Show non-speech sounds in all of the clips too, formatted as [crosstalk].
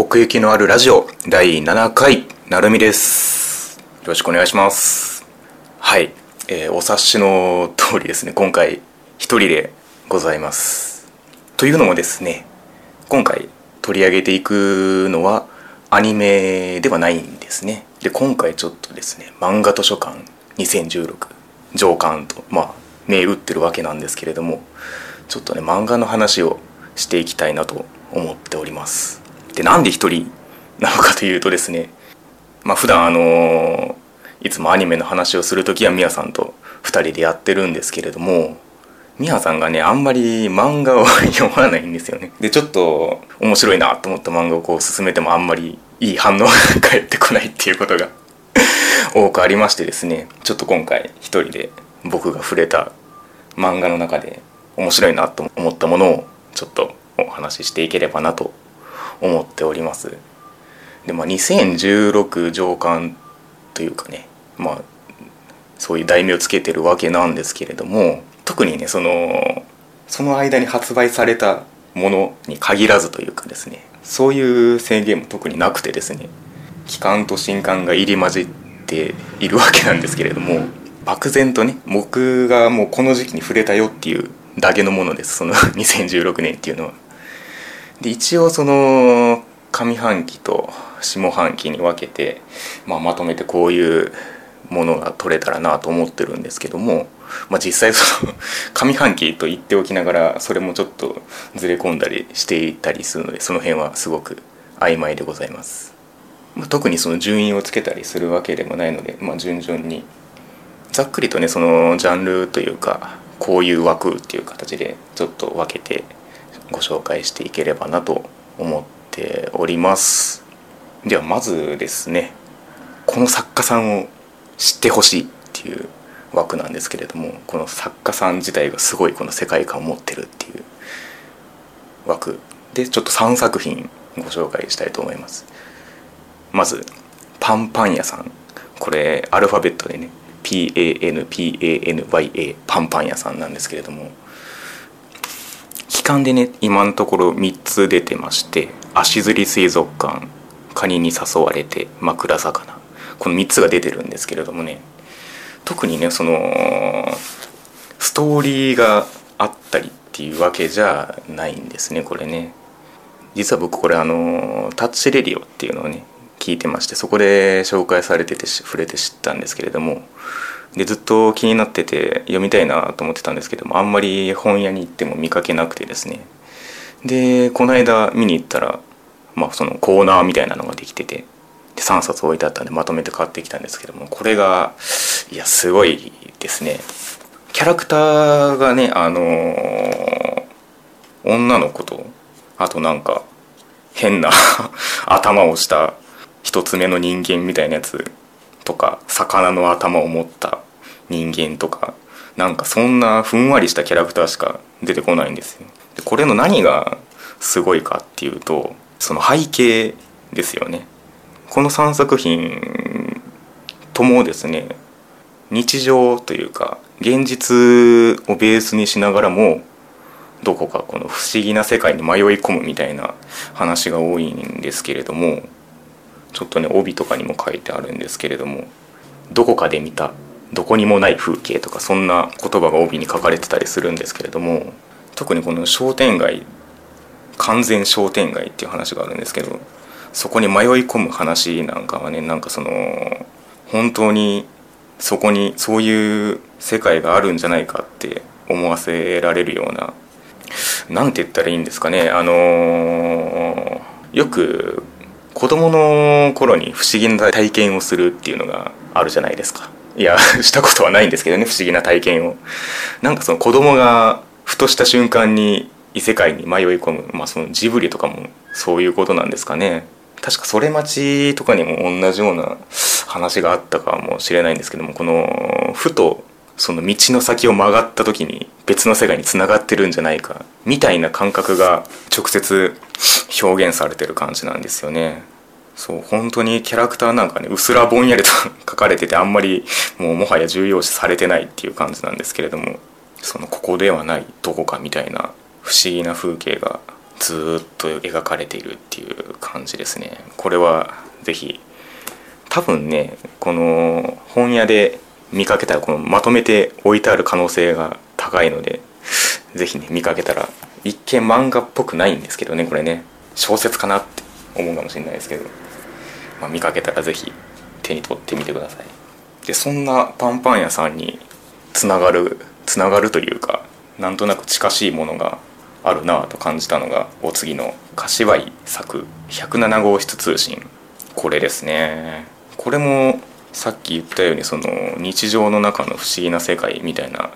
奥行きのあるラジオ第7回なるみです。よろしくお願いします。はい、えーお察しの通りですね。今回一人でございます。というのもですね今回取り上げていくのはアニメではないんですね。で今回ちょっとですね漫画図書館2016上巻とまあ銘打ってるわけなんですけれどもちょっとね漫画の話をしていきたいなと思っております。でなんで一人なのかというとですねまあ普段あのいつもアニメの話をする時はみやさんと2人でやってるんですけれどもみやさんがねあんまり漫画を [laughs] 読まないんですよね。でちょっと面白いなと思った漫画をこう進めてもあんまりいい反応が [laughs] 返ってこないっていうことが [laughs] 多くありましてですねちょっと今回一人で僕が触れた漫画の中で面白いなと思ったものをちょっとお話ししていければなと思っておりますでまあ2016上巻というかねまあそういう題名をつけてるわけなんですけれども特にねそのその間に発売されたものに限らずというかですねそういう制限も特になくてですね期間と新刊が入り混じっているわけなんですけれども漠然とね僕がもうこの時期に触れたよっていうだけのものですその [laughs] 2016年っていうのは。で一応その上半期と下半期に分けて、まあ、まとめてこういうものが取れたらなと思ってるんですけども、まあ、実際その [laughs] 上半期と言っておきながらそれもちょっとずれ込んだりしていたりするのでその辺はすごく曖昧でございます。まあ、特にその順位をつけたりするわけでもないので、まあ、順々にざっくりとねそのジャンルというかこういう枠っていう形でちょっと分けてご紹介していければなと思っております。ではまずですねこの作家さんを知ってほしいっていう枠なんですけれどもこの作家さん自体がすごいこの世界観を持ってるっていう枠でちょっと3作品ご紹介したいと思います。まずパンパン屋さん。これアルファベットでね PANPANYA パンパン屋さんなんですけれども間でね今のところ3つ出てまして足摺水族館カニに誘われて枕魚。この3つが出てるんですけれどもね特にねそのストーリーがあったりっていうわけじゃないんですねこれね。実は僕これあのタッチレディオっていうのをね聞いてましてそこで紹介されてて触れて知ったんですけれどもでずっと気になってて読みたいなと思ってたんですけどもあんまり本屋に行っても見かけなくてですね。でこの間見に行ったら、まあ、そのコーナーみたいなのができててで3冊置いてあったんでまとめて買ってきたんですけどもこれがいやすごいですね。キャラクターがねあのー女の子とあとなんか変な [laughs] 頭をした一つ目の人間みたいなやつとか魚の頭を持った人間とかなんかそんなふんわりしたキャラクターしか出てこないんですよ。でこれの何がすごいかっていうとその背景ですよね。この3作品ともですね日常というか現実をベースにしながらもどこかこの不思議な世界に迷い込むみたいな話が多いんですけれどもちょっとね帯とかにも書いてあるんですけれどもどこかで見たどこにもない風景とかそんな言葉が帯に書かれてたりするんですけれども特にこの商店街完全商店街っていう話があるんですけどそこに迷い込む話なんかはねなんかその本当にそこにそういう世界があるんじゃないかって思わせられるようななんて言ったらいいんですかねあのよく子供の頃に不思議な体験をするっていうのがあるじゃないですか。いや [laughs] したことはないんですけどね不思議な体験を。なんかその子供がふとした瞬間に異世界に迷い込む。まあそのジブリとかもそういうことなんですかね。確かそれ待ちとかにも同じような話があったかもしれないんですけどもこのふとその道の先を曲がった時に別の世界につながってるんじゃないかみたいな感覚が直接表現されてる感じなんですよね。そう本当にキャラクターなんかねうすらぼんやりと [laughs] 書かれててあんまりもうもはや重要視されてないっていう感じなんですけれどもそのここではないどこかみたいな不思議な風景がずっと描かれているっていう感じですね。これは是非多分ねこの本屋で見かけたらこのまとめて置いてある可能性が高いので是非ね見かけたら一見漫画っぽくないんですけどねこれね。小説かなって思うかもしれないですけど、まあ、見かけたら是非手に取ってみてください。でそんなパンパン屋さんにつながるつながるというかなんとなく近しいものがあるなと感じたのがお次の柏井作107号室通信。これですね。これもさっき言ったようにその日常の中の不思議な世界みたいな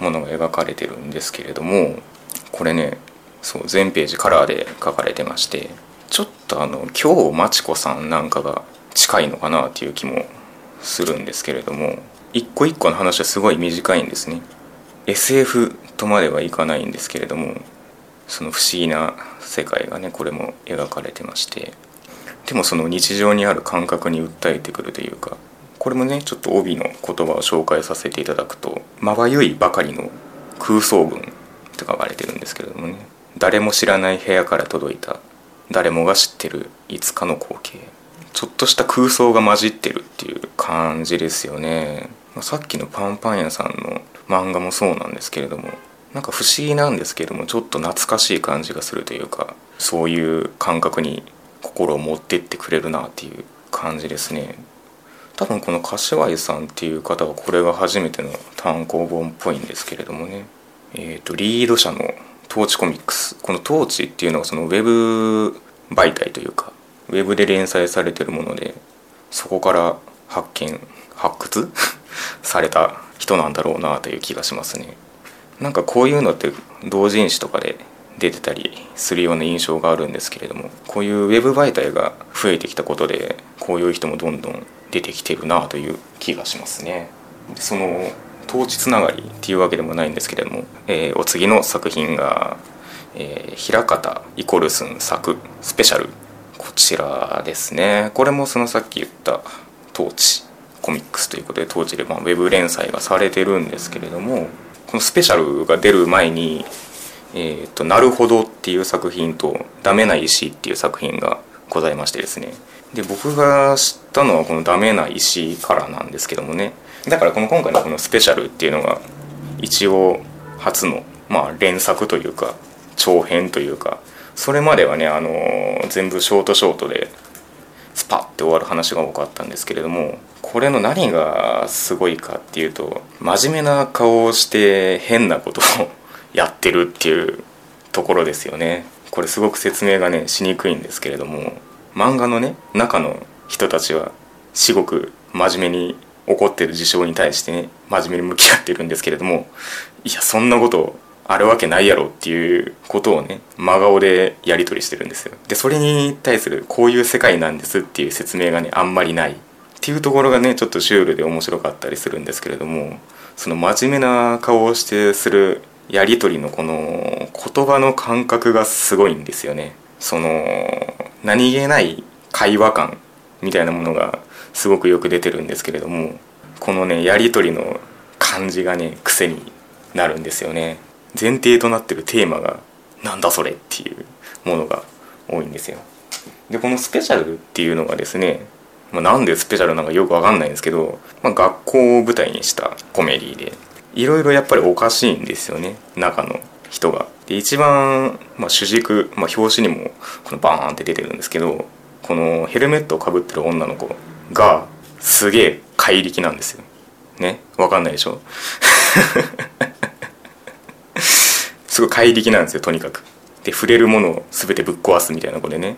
ものが描かれてるんですけれどもこれねそう全ページカラーで書かれてましてちょっとあの京真知子さんなんかが近いのかなっていう気もするんですけれども一個一個の話はすごい短いんですね。SF とまではいかないんですけれどもその不思議な世界がねこれも描かれてましてでもその日常にある感覚に訴えてくるというかこれもねちょっと帯の言葉を紹介させていただくと「まばゆいばかりの空想文」って書かれてるんですけれどもね誰も知らない部屋から届いた誰もが知ってるいつかの光景。ちょっとした空想が混じってるっていう感じですよね。さっきのパンパン屋さんの漫画もそうなんですけれども。なんか不思議なんですけどもちょっと懐かしい感じがするというかそういう感覚に心を持ってってくれるなっていう感じですね。多分この柏井さんっていう方はこれが初めての単行本っぽいんですけれどもね。えーと、リード社のトーチコミックス。このトーチっていうのはそのウェブ媒体というかウェブで連載されてるものでそこから発見発掘？[laughs] された人なんだろうなという気がしますね。なんかこういうのって同人誌とかで出てたりするような印象があるんですけれどもこういうウェブ媒体が増えてきたことでこういう人もどんどん出てきてるなという気がしますね。その統治つながりっていうわけでもないんですけれども、えー、お次の作品が、えー、平方イコルスン作スペシャル。こちらですね。これもそのさっき言った統治コミックスということで当時でまあウェブ連載がされてるんですけれどもこのスペシャルが出る前に「えーと、なるほど」っていう作品と「ダメな石」っていう作品がございましてですね。で僕が知ったのはこの「ダメな石」からなんですけどもね。だからこの今回のこのスペシャルっていうのが一応初のまあ連作というか長編というかそれまではねあの全部ショートショートでスパッて終わる話が多かったんですけれどもこれの何がすごいかっていうと真面目な顔をして変なことを [laughs] やってるっていうところですよね。これすごく説明がねしにくいんですけれども漫画のね中の人たちは至極真面目に起こってる事象に対してね真面目に向き合ってるんですけれどもいやそんなことあるわけないやろっていうことをね真顔でやり取りしてるんですよ。でそれに対するこういう世界なんですっていう説明がねあんまりないっていうところがねちょっとシュールで面白かったりするんですけれどもその真面目な顔をしてするやり取りのこの言葉の感覚がすごいんですよね。その何気ない会話感みたいなものがすごくよく出てるんですけれどもこのねやり取りの感じがね癖になるんですよね。前提となってるテーマがなんだそれっていうものが多いんですよでこのスペシャルっていうのがですね、まあ、なんでスペシャルなのかよくわかんないんですけど、まあ、学校を舞台にしたコメディでいろいろやっぱりおかしいんですよね中の人が。で一番、まあ、主軸、まあ、表紙にもこのバーンって出てるんですけどこのヘルメットをかぶってる女の子がすげえ怪力なんですよ。ね？わかんないでしょ？[laughs] すごい怪力なんですよとにかく。で触れるものを全てぶっ壊すみたいな子でね。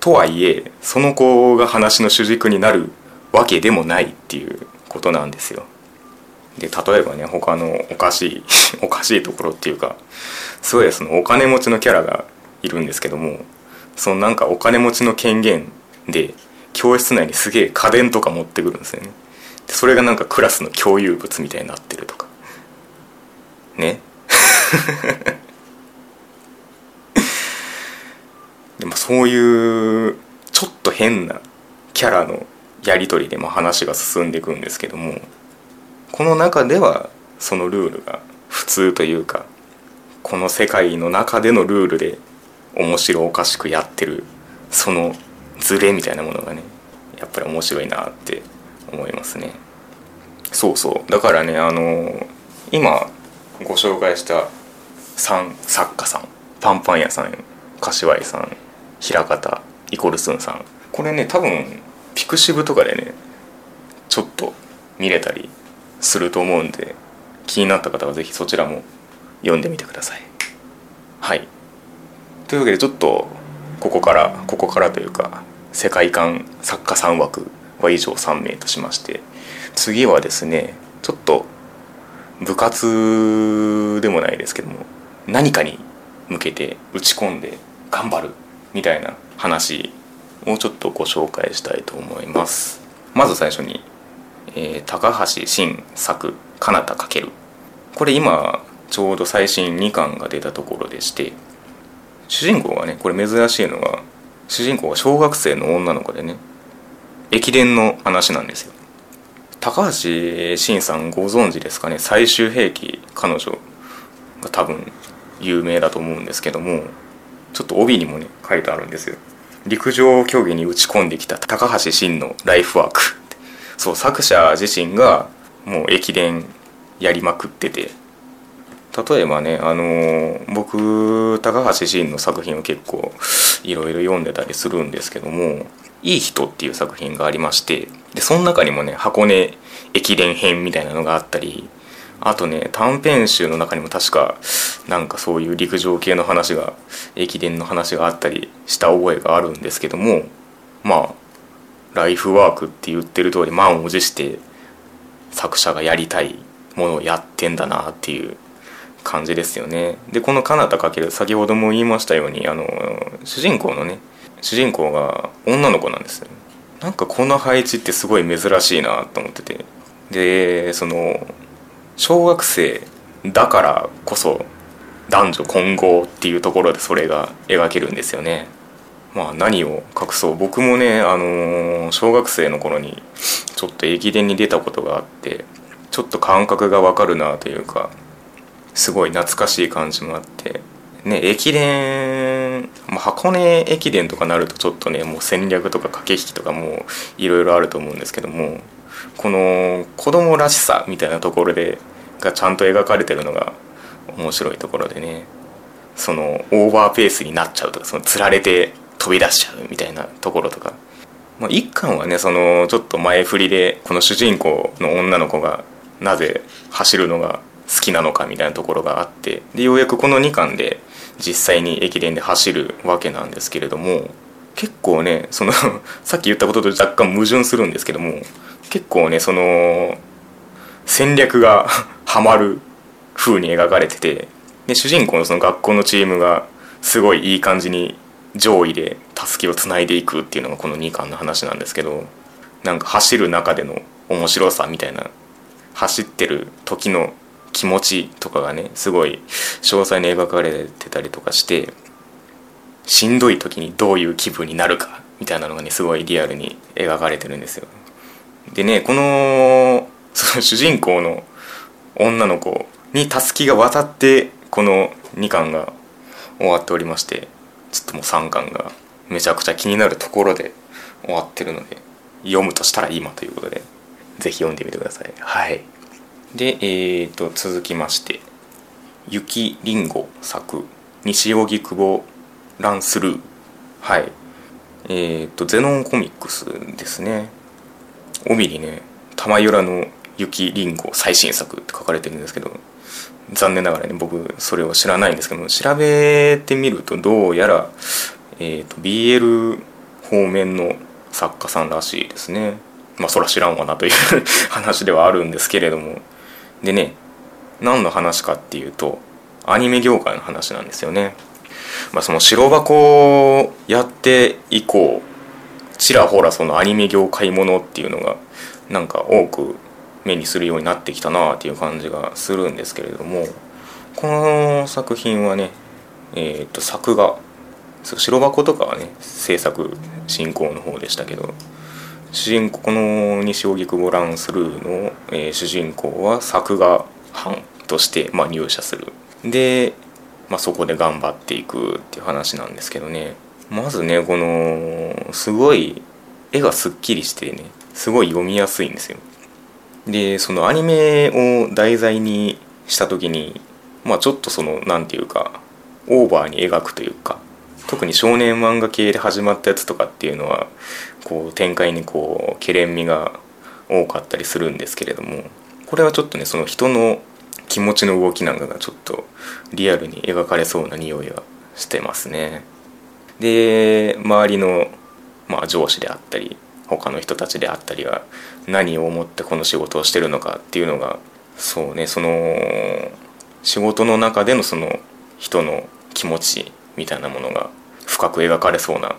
とはいえその子が話の主軸になるわけでもないっていうことなんですよ。で例えばね他のおかしい [laughs] おかしいところっていうかすごいそのお金持ちのキャラがいるんですけどもそのなんかお金持ちの権限で教室内にすげえ家電とか持ってくるんですよねでそれがなんかクラスの共有物みたいになってるとかね [laughs] でもそういうちょっと変なキャラのやり取りでも話が進んでいくんですけどもこの中ではそのルールが普通というかこの世界の中でのルールで面白おかしくやってるそのズレみたいなものがねやっぱり面白いなって思いますね。そうそう。だからねあの今ご紹介した3作家さんパンパン屋さん柏井さん平方イコルスンさん。これね多分ピクシブとかでねちょっと見れたりすると思うんで気になった方は是非そちらも読んでみてください。はい。というわけでちょっとここからここからというか世界観作家3枠は以上3名としまして次はですねちょっと部活でもないですけども何かに向けて打ち込んで頑張るみたいな話をちょっとご紹介したいと思います。まず最初に、えー、高橋新作「かなたかける」これ今ちょうど最新2巻が出たところでして主人公がねこれ珍しいのが主人公が小学生の女の子でね駅伝の話なんですよ。高橋真さんご存知ですかね？最終兵器彼女が多分有名だと思うんですけどもちょっと帯にもね書いてあるんですよ。陸上競技に打ち込んできた高橋真のライフワーク。そう作者自身がもう駅伝やりまくってて。例えばねあのー、僕高橋真の作品を結構いろいろ読んでたりするんですけども「いい人」っていう作品がありましてでその中にもね箱根駅伝編みたいなのがあったりあとね短編集の中にも確かなんかそういう陸上系の話が駅伝の話があったりした覚えがあるんですけどもまあライフワークって言ってる通り満を持して作者がやりたいものをやってんだなっていう感じですよね。でこの「かなたかける」先ほども言いましたようにあの主人公のね主人公が女の子なんですよ。なんかこの配置ってすごい珍しいなと思ってて。でその小学生だからこそ男女混合っていうところでそれが描けるんですよね。まあ何を隠そう。僕もね、あのー、小学生の頃にちょっと駅伝に出たことがあってちょっと感覚がわかるなというかすごい懐かしい感じもあって。ね駅伝、まあ、箱根駅伝とかなるとちょっとねもう戦略とか駆け引きとかもいろいろあると思うんですけどもこの子供らしさみたいなところでがちゃんと描かれてるのが面白いところでねそのオーバーペースになっちゃうとかそのつられて飛び出しちゃうみたいなところとか、まあ、一巻はねそのちょっと前振りでこの主人公の女の子がなぜ走るのが好きなのかみたいなところがあってでようやくこの2巻で実際に駅伝で走るわけなんですけれども結構ねその [laughs] さっき言ったことと若干矛盾するんですけども結構ねその戦略が [laughs] はまる風に描かれててで主人公のその学校のチームがすごいいい感じに上位でたすきをつないでいくっていうのがこの2巻の話なんですけどなんか走る中での面白さみたいな走ってる時の気持ちとかがねすごい詳細に描かれてたりとかしてしんどい時にどういう気分になるかみたいなのがねすごいリアルに描かれてるんですよ。でねこのその主人公の女の子にたすきが渡ってこの2巻が終わっておりましてちょっともう3巻がめちゃくちゃ気になるところで終わってるので読むとしたら今ということで是非読んでみてください。はいで、えーと、続きまして「雪りんご作西荻窪ランスルー」はい。えーと、ゼノンコミックスですね。帯にね玉浦の雪りんご最新作って書かれてるんですけど残念ながらね僕それを知らないんですけど調べてみるとどうやら、えーと BL 方面の作家さんらしいですね。まあそら知らんわなという [laughs] 話ではあるんですけれども。でね何の話かっていうとアニメ業界の話なんですよね。まあ、その白箱をやって以降ちらほらそのアニメ業界ものっていうのがなんか多く目にするようになってきたなあっていう感じがするんですけれどもこの作品はねえっ、と作画白箱とかはね制作進行の方でしたけど主人公この西荻窪ランスルーの、えー、主人公は作画班として、まあ、入社する。でまあ、そこで頑張っていくっていう話なんですけどね。まずねこのすごい絵がすっきりしてねすごい読みやすいんですよ。でそのアニメを題材にした時にまあちょっとその何て言うかオーバーに描くというか特に少年漫画系で始まったやつとかっていうのはこう展開にこうけれんみが多かったりするんですけれどもこれはちょっとねその人の気持ちの動きなんかがちょっとリアルに描かれそうな匂いがしてますね。で周りの、まあ、上司であったり他の人たちであったりは何を思ってこの仕事をしてるのかっていうのがそうねその仕事の中でのその人の気持ちみたいなものが深く描かれそうな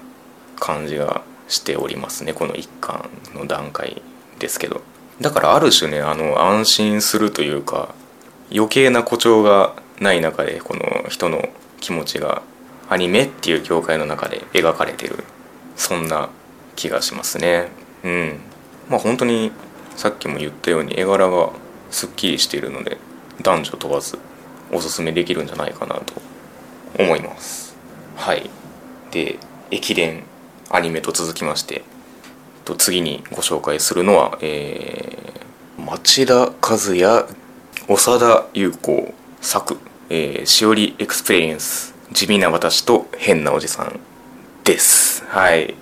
感じがしておりますねこの一巻の段階ですけど。だからある種ねあの安心するというか余計な誇張がない中でこの人の気持ちがアニメっていう業界の中で描かれてるそんな気がしますね。うん。まあ本当にさっきも言ったように絵柄がすっきりしているので男女問わずおすすめできるんじゃないかなと思います。はい。で駅伝。アニメと続きましてと次にご紹介するのは、えー、町田和也長田優子作、えー、しおりエクスペリエンス地味な私と変なおじさんです。はい。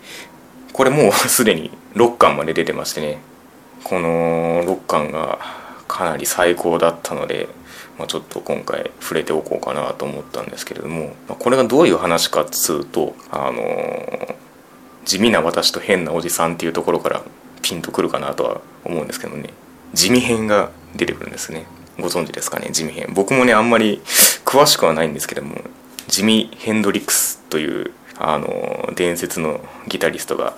これもうすでに6巻まで出てましてねこの6巻がかなり最高だったので、まあ、ちょっと今回触れておこうかなと思ったんですけれども、まあ、これがどういう話かっつうとあのー、地味な私と変なおじさんっていうところからピンとくるかなとは思うんですけどね。地味編が出てくるんですね。ご存知ですかね地味編。僕もねあんまり詳しくはないんですけどもジミ・ヘンドリックスというあの伝説のギタリストが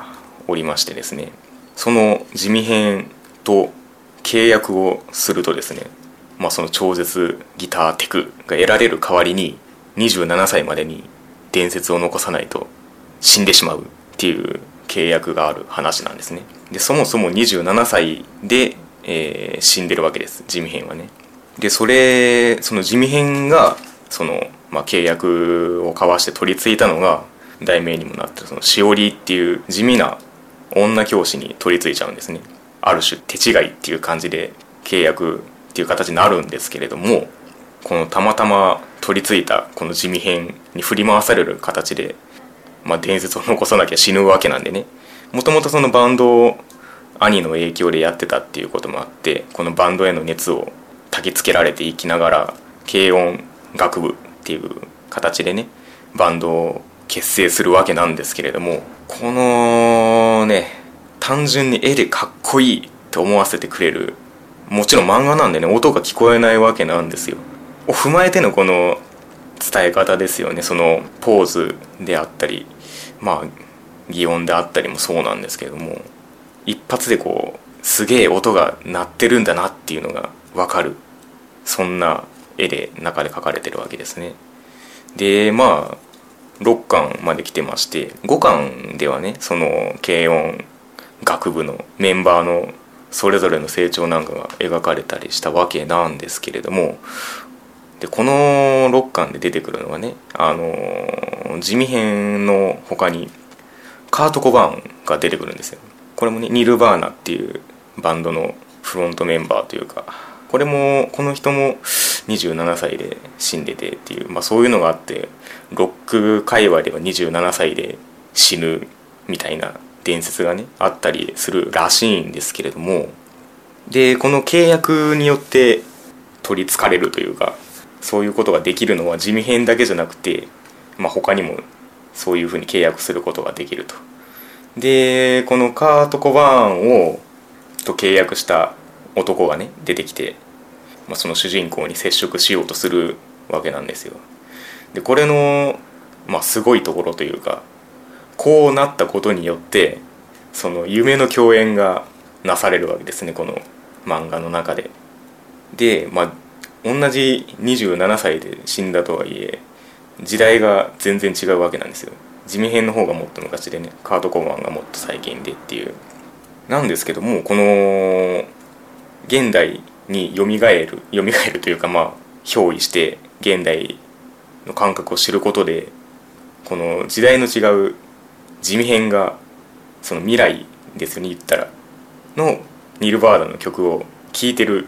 おりましてですね。その地味編と契約をするとですね、まあ、その超絶ギターテクが得られる代わりに27歳までに伝説を残さないと死んでしまうっていう契約がある話なんですね。でそもそも27歳で、えー、死んでるわけです。地味編はね。でそれその地味編がその、まあ、契約を交わして取り付いたのが題名にもなってるそのしおりっていう地味な女教師に取り付いちゃうんですね。ある種手違いっていう感じで契約っていう形になるんですけれどもこのたまたま取り付いたこの地味編に振り回される形で、まあ、伝説を残さなきゃ死ぬわけなんでね。もともとそのバンドを兄の影響でやってたっていうこともあってこのバンドへの熱を焚きつけられていきながら軽音楽部っていう形でねバンドを結成するわけなんですけれどもこのね単純に絵でかっこいいって思わせてくれるもちろん漫画なんでね音が聞こえないわけなんですよ。を踏まえてのこの伝え方ですよねそのポーズであったりまあ擬音であったりもそうなんですけども一発でこうすげえ音が鳴ってるんだなっていうのが分かるそんな絵で中で描かれてるわけですね。でまあ6巻まで来てまして5巻ではねその軽音楽部のメンバーのそれぞれの成長なんかが描かれたりしたわけなんですけれどもでこの6巻で出てくるのはねあの地味編の他にカート・コバーンが出てくるんですよ。これもねニルバーナっていうバンドのフロントメンバーというかこれもこの人も27歳で死んでてっていう、まあ、そういうのがあってロック界隈では27歳で死ぬみたいな伝説がねあったりするらしいんですけれどもでこの契約によって取りつかれるというかそういうことができるのは地味編だけじゃなくて、まあ、他にもそういうふうに契約することができると。でこのカート・コバーンをと契約した男がね出てきて、まあ、その主人公に接触しようとするわけなんですよ。でこれの、まあ、すごいところというかこうなったことによってその夢の共演がなされるわけですねこの漫画の中で。でまあ同じ27歳で死んだとはいえ時代が全然違うわけなんですよ。地味編の方がもっと昔でねカート・コバンがもっと最近でっていうなんですけどもこの現代によみがえるよみがえるというかまあ憑依して現代の感覚を知ることでこの時代の違う地味編がその未来ですよね言ったらのニルバーナの曲を聴いてる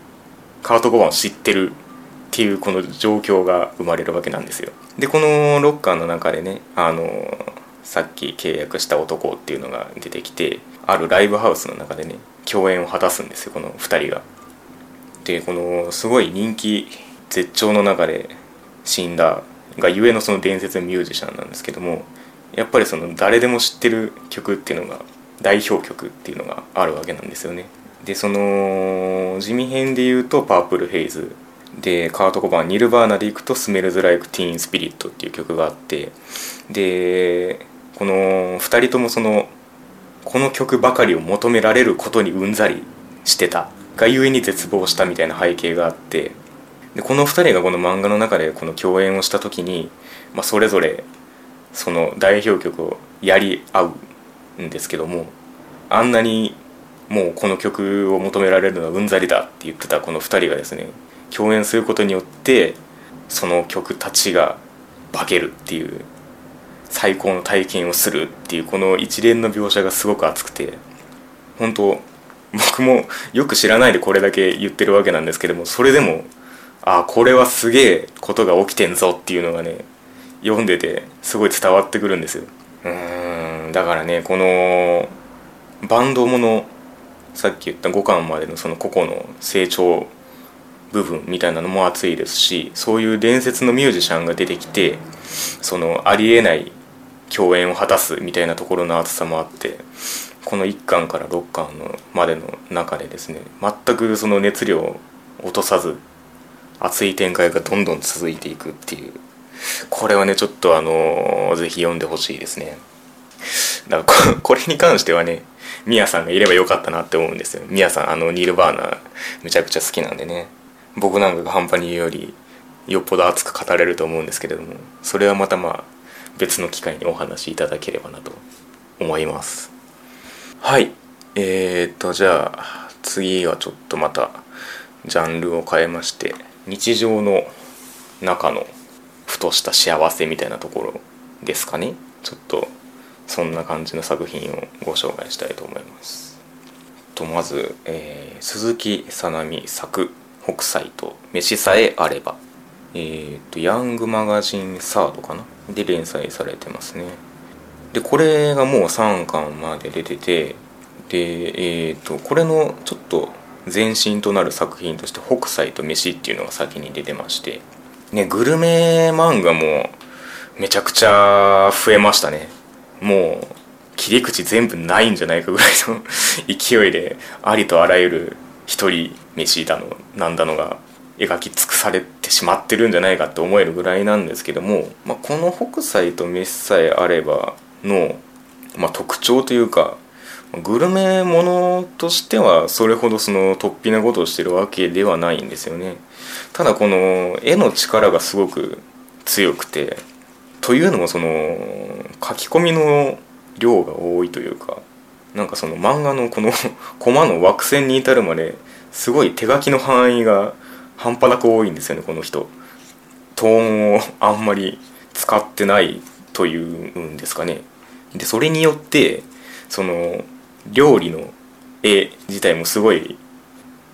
カート・コバンを知ってるっていうこの状況が生まれるわけなんですよ。でこのロッカーの中でねあのさっき契約した男っていうのが出てきてあるライブハウスの中でね共演を果たすんですよこの2人が。でこのすごい人気絶頂の中で死んだがゆえのその伝説のミュージシャンなんですけどもやっぱりその誰でも知ってる曲っていうのが代表曲っていうのがあるわけなんですよね。でその地味編で言うと「パープルヘイズ」でカート・コバンニルバーナでいくと「スメルズ・ライク・ティーン・スピリット」っていう曲があって。でこの2人ともそのこの曲ばかりを求められることにうんざりしてた。がゆえに絶望したみたいな背景があって。でこの2人がこの漫画の中でこの共演をした時に、まあ、それぞれその代表曲をやり合うんですけどもあんなにもうこの曲を求められるのはうんざりだって言ってたこの2人がですね共演することによってその曲たちが化けるっていう最高の体験をするっていうこの一連の描写がすごく熱くて本当僕もよく知らないでこれだけ言ってるわけなんですけどもそれでもああこれはすげえことが起きてんぞっていうのがね読んでてすごい伝わってくるんですよ。うんだからねこのバンドものさっき言った5巻までのその個々の成長部分みたいなのも熱いですしそういう伝説のミュージシャンが出てきてそのありえない共演を果たすみたいなところの熱さもあってこの1巻から6巻のまでの中でですね全くその熱量を落とさず熱い展開がどんどん続いていくっていうこれはねちょっとあの是非読んでほしいですね。だからこれに関してはねミヤさんがいればよかったなって思うんですよ。ミヤさんあのニール・バーナーめちゃくちゃ好きなんでね。僕なんかが半端に言うよりよっぽど熱く語れると思うんですけれどもそれはまたまあ別の機会にお話しいただければなと思います。はい。えー、っとじゃあ次はちょっとまたジャンルを変えまして日常の中のふとした幸せみたいなところですかね。ちょっとそんな感じの作品をご紹介したいと思います。とまず、えー、鈴木さなみ作「北斎と飯さえあれば」えっ、ー、とヤングマガジンサードかな？で連載されてますね。でこれがもう3巻まで出ててでえっ、ー、とこれのちょっと前身となる作品として「北斎と飯」っていうのが先に出てまして。ねグルメ漫画もめちゃくちゃ増えましたね。もう切り口全部ないんじゃないかぐらいの勢いでありとあらゆる一人飯だのなんだのが描き尽くされてしまってるんじゃないかって思えるぐらいなんですけども、まあ、この北斎と飯さえあればの、まあ、特徴というかグルメものとしてはそれほどその突飛なことをしてるわけではないんですよね。ただこの絵の力がすごく強くてというのもその書き込みの量が多いというかなんかその漫画のこの [laughs] コマの枠線に至るまですごい手書きの範囲が半端なく多いんですよねこの人。トーンをあんまり使ってないというんですかね。でそれによってその料理の絵自体もすごい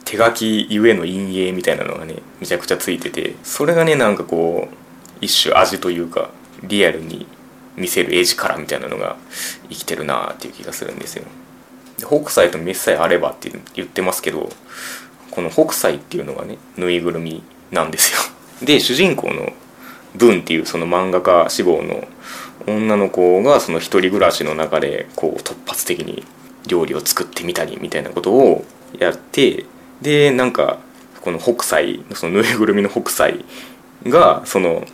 手書きゆえの陰影みたいなのがねめちゃくちゃついててそれがねなんかこう一種味というかリアルに見せる絵力みたいなのが生きてるなっていう気がするんですよ。北斎とメスさえあればって言ってますけどこの北斎っていうのがねぬいぐるみなんですよ。[laughs] で主人公の文っていうその漫画家志望の女の子がその一人暮らしの中でこう突発的に料理を作ってみたりみたいなことをやってでなんかこの北斎そのぬいぐるみの北斎がその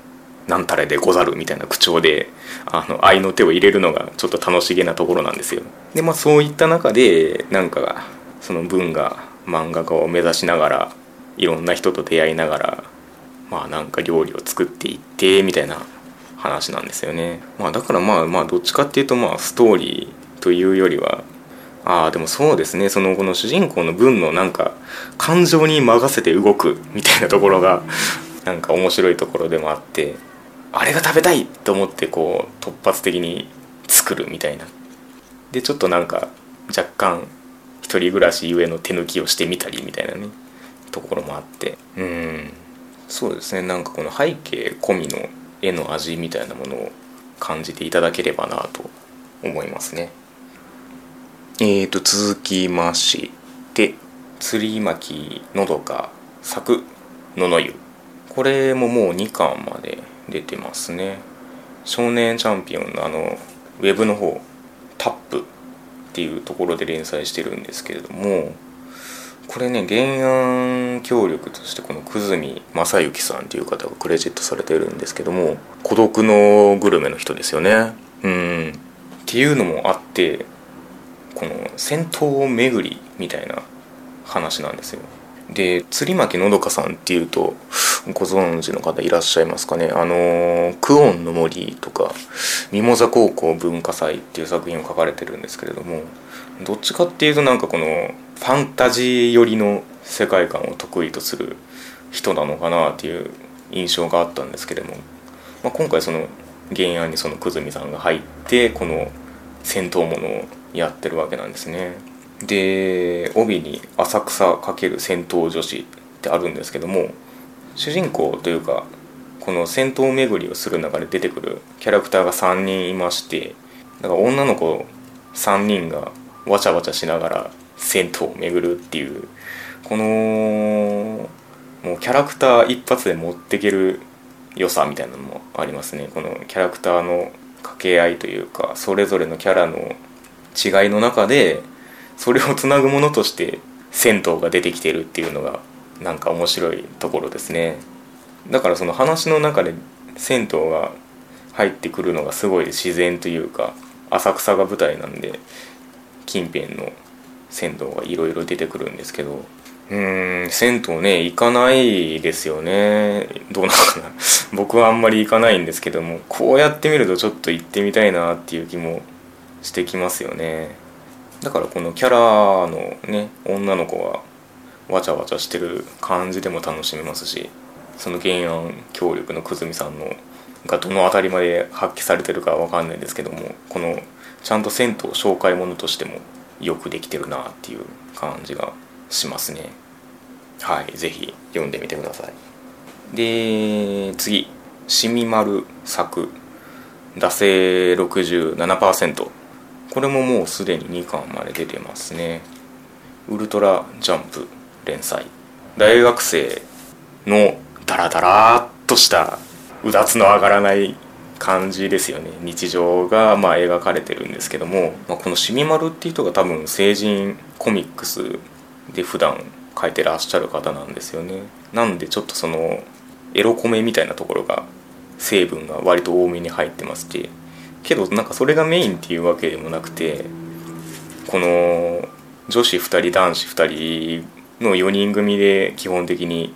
なんたれでござるみたいな口調であの愛の手を入れるのがちょっと楽しげなところなんですよ。でまあそういった中でなんかその文が漫画家を目指しながらいろんな人と出会いながらまあなんか料理を作っていってみたいな話なんですよね。まあだからまあまあどっちかっていうとまあストーリーというよりはああでもそうですねそのこの主人公の文のなんか感情に任せて動くみたいなところがなんか面白いところでもあってあれが食べたいと思ってこう突発的に作るみたいな。でちょっとなんか若干一人暮らしゆえの手抜きをしてみたりみたいなねところもあって。うん。そうですね。なんかこの背景込みの絵の味みたいなものを感じていただければなと思いますね。えーと続きまして釣り巻きのどか作のの湯。これももう2巻まで出てますね。少年チャンピオンのあのウェブの方タップっていうところで連載してるんですけれどもこれね原案協力としてこの久住正幸さんっていう方がクレジットされてるんですけども孤独のグルメの人ですよね。うん。っていうのもあってこの戦闘巡りみたいな話なんですよ。で釣巻のどかさんっていうとご存知の方いらっしゃいますかね？あの「クオンの森」とか「ミモザ高校文化祭」っていう作品を書かれてるんですけれどもどっちかっていうとなんかこのファンタジー寄りの世界観を得意とする人なのかなっていう印象があったんですけれども、まあ、今回その原案にその久住さんが入ってこの戦闘ものをやってるわけなんですね。で帯に「浅草×戦闘女子」ってあるんですけども主人公というかこの戦闘巡りをする中で出てくるキャラクターが3人いましてだから女の子3人がわちゃわちゃしながら銭湯を巡るっていうこのもうキャラクター一発で持っていける良さみたいなのもありますね。このキャラクターの掛け合いというかそれぞれのキャラの違いの中でそれをつなぐものとして銭湯が出てきてるっていうのがなんか面白いところですね。だからその話の中で銭湯が入ってくるのがすごい自然というか浅草が舞台なんで近辺の銭湯がいろいろ出てくるんですけどうーん銭湯ね行かないですよね。どうなのかな。[laughs] 僕はあんまり行かないんですけどもこうやってみるとちょっと行ってみたいなっていう気もしてきますよね。だからこのキャラのね女の子がわちゃわちゃしてる感じでも楽しめますしその原案協力の久住さんのがどの辺りまで発揮されてるかわかんないんですけどもこのちゃんと銭湯紹介ものとしてもよくできてるなっていう感じがしますね。はい是非読んでみてください。で次「しみまる作。惰性67%」これももうすでに2巻まで出てますね。ウルトラジャンプ連載。大学生のダラダラっとしたうだつの上がらない感じですよね。日常がまあ描かれてるんですけども、まあ、このしみまるっていう人が多分成人コミックスで普段書いてらっしゃる方なんですよね。なんでちょっとそのエロコメみたいなところが成分が割と多めに入ってまして。けどなんかそれがメインっていうわけでもなくてこの女子2人男子2人の4人組で基本的に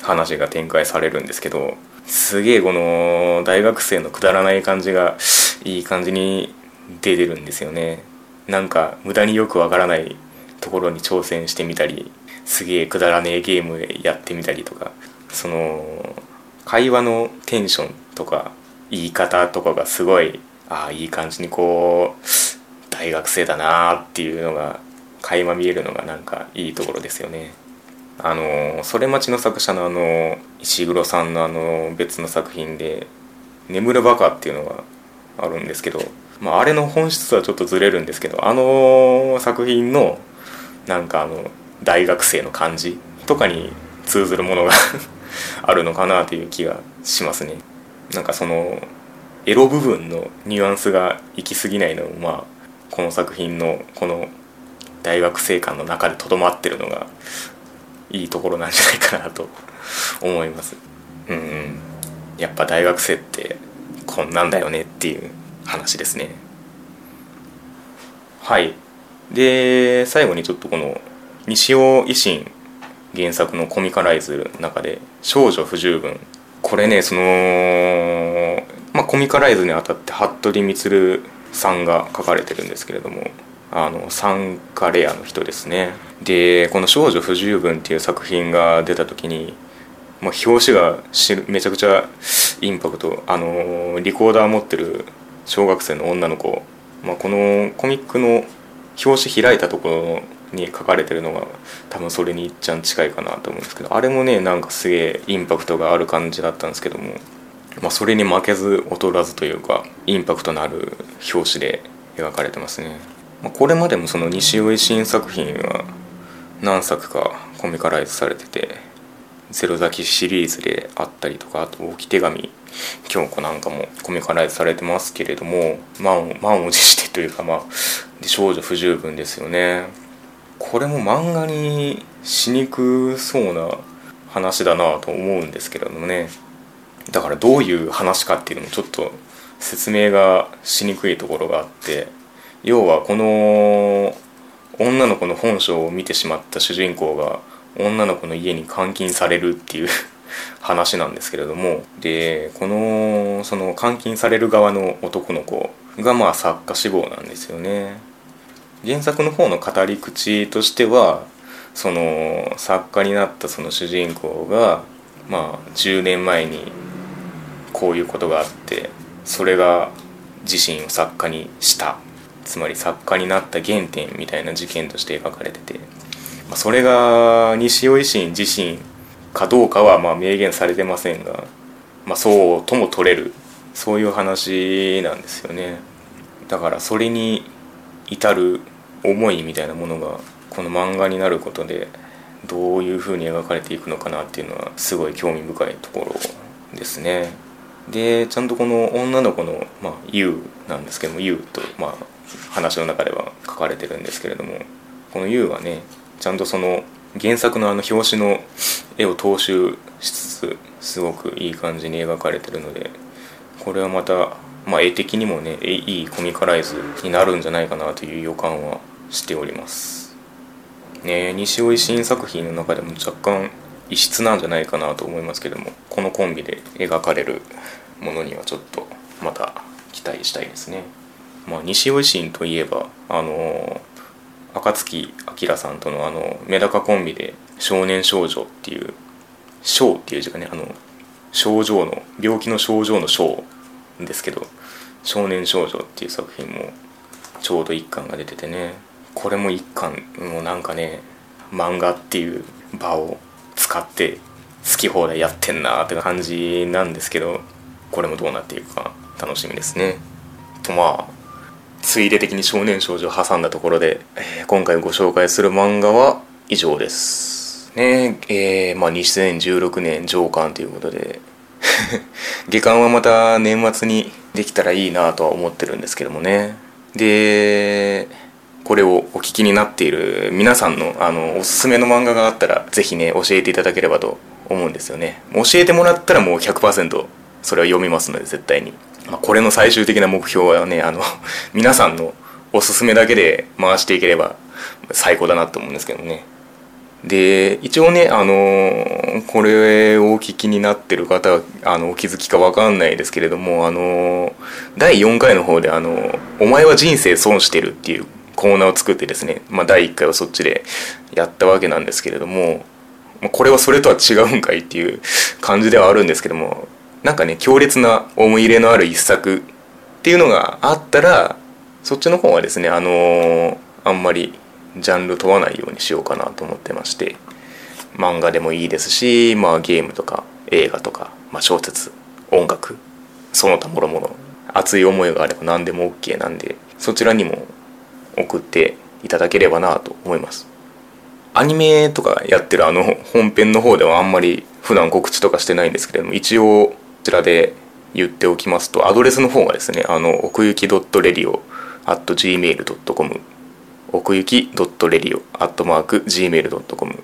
話が展開されるんですけどすげえこの大学生のくだらない感じがいい感じに出てるんですよね。なんか無駄によくわからないところに挑戦してみたりすげえくだらねえゲームやってみたりとかその会話のテンションとか言い方とかがすごいああいい感じにこう大学生だなっていうのが垣間見えるのがなんかいいところですよね。あのそれ待ちの作者のあの石黒さんのあの別の作品で「眠るバカ」っていうのがあるんですけど、まあ、あれの本質はちょっとずれるんですけどあの作品のなんかあの大学生の感じとかに通ずるものが [laughs] あるのかなという気がしますね。なんかそのエロ部分のニュアンスが行き過ぎないのもまあこの作品のこの大学生観の中でとどまってるのがいいところなんじゃないかなと思います。うん。やっぱ大学生ってこんなんだよねっていう話ですね。はい。で最後にちょっとこの西尾維新原作のコミカライズの中で「少女不十分」これねその、まあ、コミカライズにあたって服部充さんが書かれてるんですけれどもあの参加レアの人ですね。でこの「少女不十分」っていう作品が出た時にまあ、表紙がめちゃくちゃインパクトあのリコーダー持ってる小学生の女の子、まあ、このコミックの表紙開いたところに書かれてるのが多分それにいっちゃん近いかなと思うんですけどあれもねなんかすげえインパクトがある感じだったんですけども、まあ、それに負けず劣らずというかインパクトのある表紙で描かれてますね、まあ、これまでもその西尾維新作品は何作かコミカライズされてて「ゼロ咲き」シリーズであったりとかあと「置き手紙京子」なんかもコミカライズされてますけれども満を持してというかまあ少女不十分ですよね。これも漫画にしにくそうな話だなと思うんですけれどもね。だからどういう話かっていうのもちょっと説明がしにくいところがあって要はこの女の子の本性を見てしまった主人公が女の子の家に監禁されるっていう [laughs] 話なんですけれどもでこのその監禁される側の男の子がまあ作家志望なんですよね。原作の方の語り口としてはその作家になったその主人公がまあ10年前にこういうことがあってそれが自身を作家にした。つまり作家になった原点みたいな事件として描かれてて、まあ、それが西尾維新自身かどうかはまあ明言されてませんが、まあ、そうとも取れる。そういう話なんですよね。だからそれに至る思いみたいなものがこの漫画になることでどういうふうに描かれていくのかなっていうのはすごい興味深いところですね。でちゃんとこの女の子の、まあ、ユウなんですけどもユウと、まあ、話の中では書かれてるんですけれどもこのユウはねちゃんとその原作のあの表紙の絵を踏襲しつつすごくいい感じに描かれてるのでこれはまた、まあ、絵的にもねいいコミカライズになるんじゃないかなという予感はしております。ね西尾維新作品の中でも若干異質なんじゃないかなと思いますけどもこのコンビで描かれるものにはちょっとまた期待したいですね。まあ西尾維新といえばあの暁明さんとのあのメダカコンビで「少年少女」っていう「少」っていう字がねあの症状の病気の症状の症ですけど「少年少女」っていう作品もちょうど1巻が出ててねこれも1巻もうなんかね漫画っていう場を使って好き放題やってんなって感じなんですけどこれもどうなっていくか楽しみですね。とまあついで的に少年少女を挟んだところで、えー、今回ご紹介する漫画は以上です。ねえー、まあ2016年上巻ということで [laughs] 下巻はまた年末にできたらいいなとは思ってるんですけどもね。でこれをお聞きになっている皆さんのあのおすすめの漫画があったら是非ね教えていただければと思うんですよね。教えてもらったらもう100%それは読みますので絶対に。まあ、これの最終的な目標はねあの皆さんのおすすめだけで回していければ最高だなと思うんですけどね。で一応ねあのこれをお聞きになってる方はあのお気づきか分かんないですけれどもあの第4回の方であの「お前は人生損してる」っていうコーナーを作ってですね、まあ、第1回はそっちでやったわけなんですけれどもまこれはそれとは違うんかいっていう感じではあるんですけどもなんかね強烈な思い入れのある一作っていうのがあったらそっちの方はですねあのー、あんまりジャンル問わないようにしようかなと思ってまして漫画でもいいですし、まあ、ゲームとか映画とか、まあ、小説音楽その他もろもろ熱い思いがあれば何でも OK なんでそちらにも送っていただければなと思います。アニメとかやってるあの本編の方ではあんまり普段告知とかしてないんですけれども一応こちらで言っておきますとアドレスの方がですねあの奥行き .radio.gmail.com 奥行き .radio.gmail.com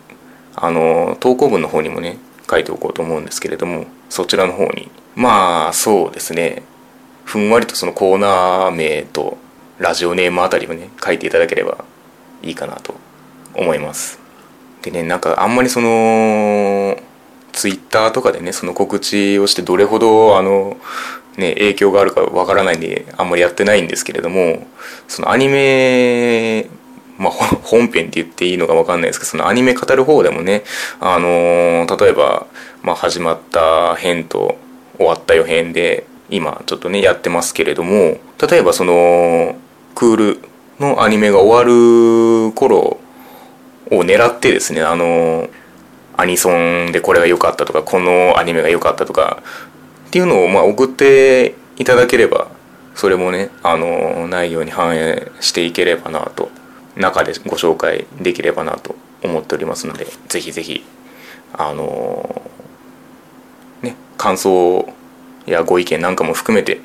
あの投稿文の方にもね書いておこうと思うんですけれどもそちらの方に。まあそうですね。ふんわりとそのコーナー名とラジオネームあたりをね書いていただければいいかなと思います。でねなんかあんまりそのツイッターとかでねその告知をしてどれほどあの、ね、影響があるかわからないんであんまりやってないんですけれどもそのアニメまあ、[laughs] 本編って言っていいのか分かんないですけどそのアニメ語る方でもねあの例えばまあ、始まった編と終わった予編で今ちょっとねやってますけれども例えばそのクールのアニメが終わる頃を狙ってですねあのアニソンでこれが良かったとかこのアニメが良かったとかっていうのをまあ送っていただければそれもねあの内容に反映していければなと中でご紹介できればなと思っておりますのでぜひぜひあのね感想やご意見なんかも含めて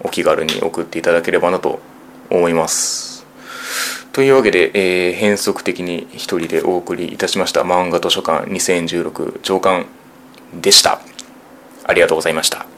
お気軽に送っていただければなと思います。というわけで、えー、変則的に一人でお送りいたしました漫画図書館2016長官でした。ありがとうございました。